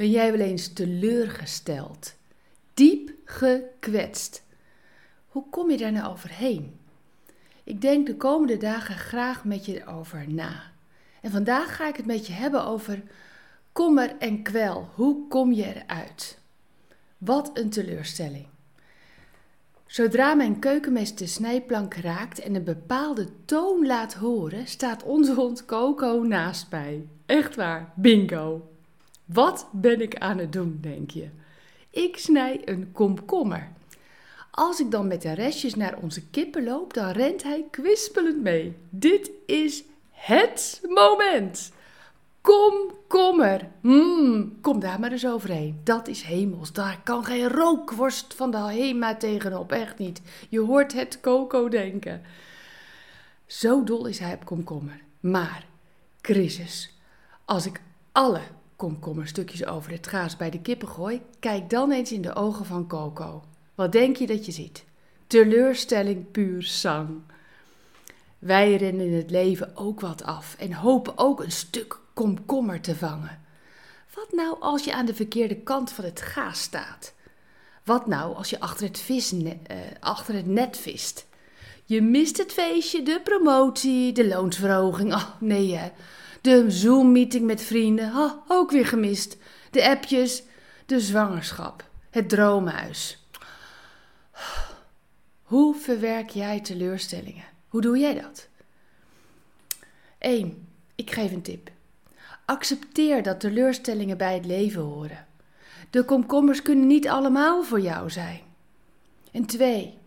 Ben jij wel eens teleurgesteld? Diep gekwetst? Hoe kom je daar nou overheen? Ik denk de komende dagen graag met je erover na. En vandaag ga ik het met je hebben over kommer en kwel. Hoe kom je eruit? Wat een teleurstelling. Zodra mijn keukenmes de snijplank raakt en een bepaalde toon laat horen, staat onze hond Coco naast mij. Echt waar, bingo. Wat ben ik aan het doen, denk je? Ik snij een komkommer. Als ik dan met de restjes naar onze kippen loop, dan rent hij kwispelend mee. Dit is het moment. Komkommer. Mmm, kom daar maar eens overheen. Dat is hemels. Daar kan geen rookworst van de Hema tegenop. Echt niet. Je hoort het Coco denken. Zo dol is hij op komkommer. Maar, crisis. Als ik alle komkommerstukjes over het gaas bij de kippen gooi, kijk dan eens in de ogen van Coco. Wat denk je dat je ziet? Teleurstelling puur zang. Wij rennen in het leven ook wat af en hopen ook een stuk komkommer te vangen. Wat nou als je aan de verkeerde kant van het gaas staat? Wat nou als je achter het, vis, uh, achter het net vist? Je mist het feestje, de promotie, de loonsverhoging. Oh nee hè. De Zoom-meeting met vrienden, oh, ook weer gemist. De appjes, de zwangerschap, het droomhuis. Hoe verwerk jij teleurstellingen? Hoe doe jij dat? 1. Ik geef een tip. Accepteer dat teleurstellingen bij het leven horen. De komkommers kunnen niet allemaal voor jou zijn. En 2.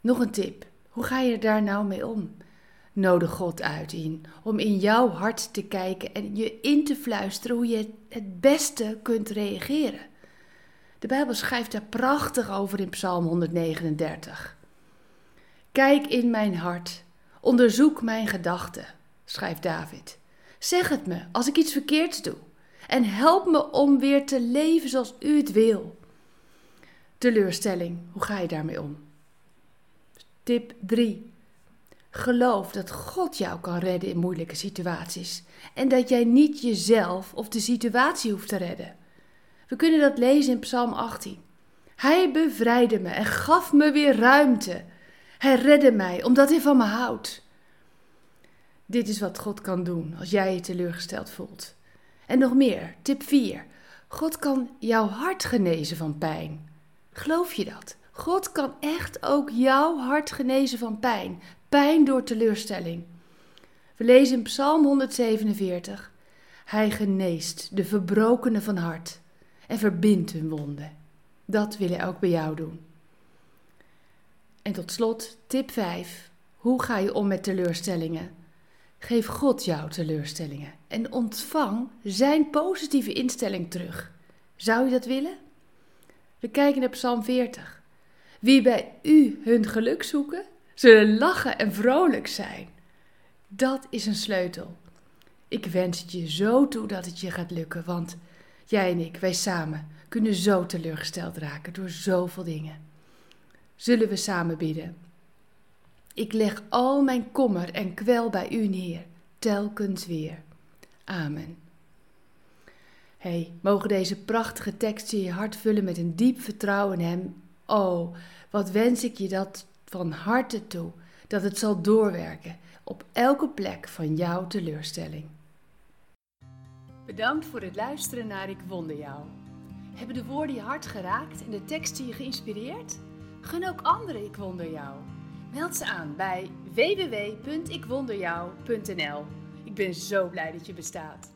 Nog een tip. Hoe ga je daar nou mee om? Nodig God uit in om in jouw hart te kijken en je in te fluisteren hoe je het beste kunt reageren. De Bijbel schrijft daar prachtig over in Psalm 139. Kijk in mijn hart, onderzoek mijn gedachten, schrijft David. Zeg het me als ik iets verkeerds doe en help me om weer te leven zoals u het wil. Teleurstelling, hoe ga je daarmee om? Tip 3. Geloof dat God jou kan redden in moeilijke situaties en dat jij niet jezelf of de situatie hoeft te redden. We kunnen dat lezen in Psalm 18. Hij bevrijdde me en gaf me weer ruimte. Hij redde mij omdat hij van me houdt. Dit is wat God kan doen als jij je teleurgesteld voelt. En nog meer, tip 4. God kan jouw hart genezen van pijn. Geloof je dat? God kan echt ook jouw hart genezen van pijn. Pijn door teleurstelling. We lezen in Psalm 147. Hij geneest de verbrokenen van hart en verbindt hun wonden. Dat wil hij ook bij jou doen. En tot slot, tip 5. Hoe ga je om met teleurstellingen? Geef God jouw teleurstellingen en ontvang zijn positieve instelling terug. Zou je dat willen? We kijken naar Psalm 40. Wie bij u hun geluk zoeken, zullen lachen en vrolijk zijn. Dat is een sleutel. Ik wens het je zo toe dat het je gaat lukken, want jij en ik, wij samen, kunnen zo teleurgesteld raken door zoveel dingen. Zullen we samen bidden? Ik leg al mijn kommer en kwel bij u neer, telkens weer. Amen. Hey, mogen deze prachtige teksten je hart vullen met een diep vertrouwen in Hem. Oh, wat wens ik je dat van harte toe, dat het zal doorwerken op elke plek van jouw teleurstelling. Bedankt voor het luisteren naar Ik Wonder Jou. Hebben de woorden je hart geraakt en de teksten je geïnspireerd? Gun ook anderen Ik Wonder Jou. Meld ze aan bij www.ikwonderjou.nl. Ik ben zo blij dat je bestaat.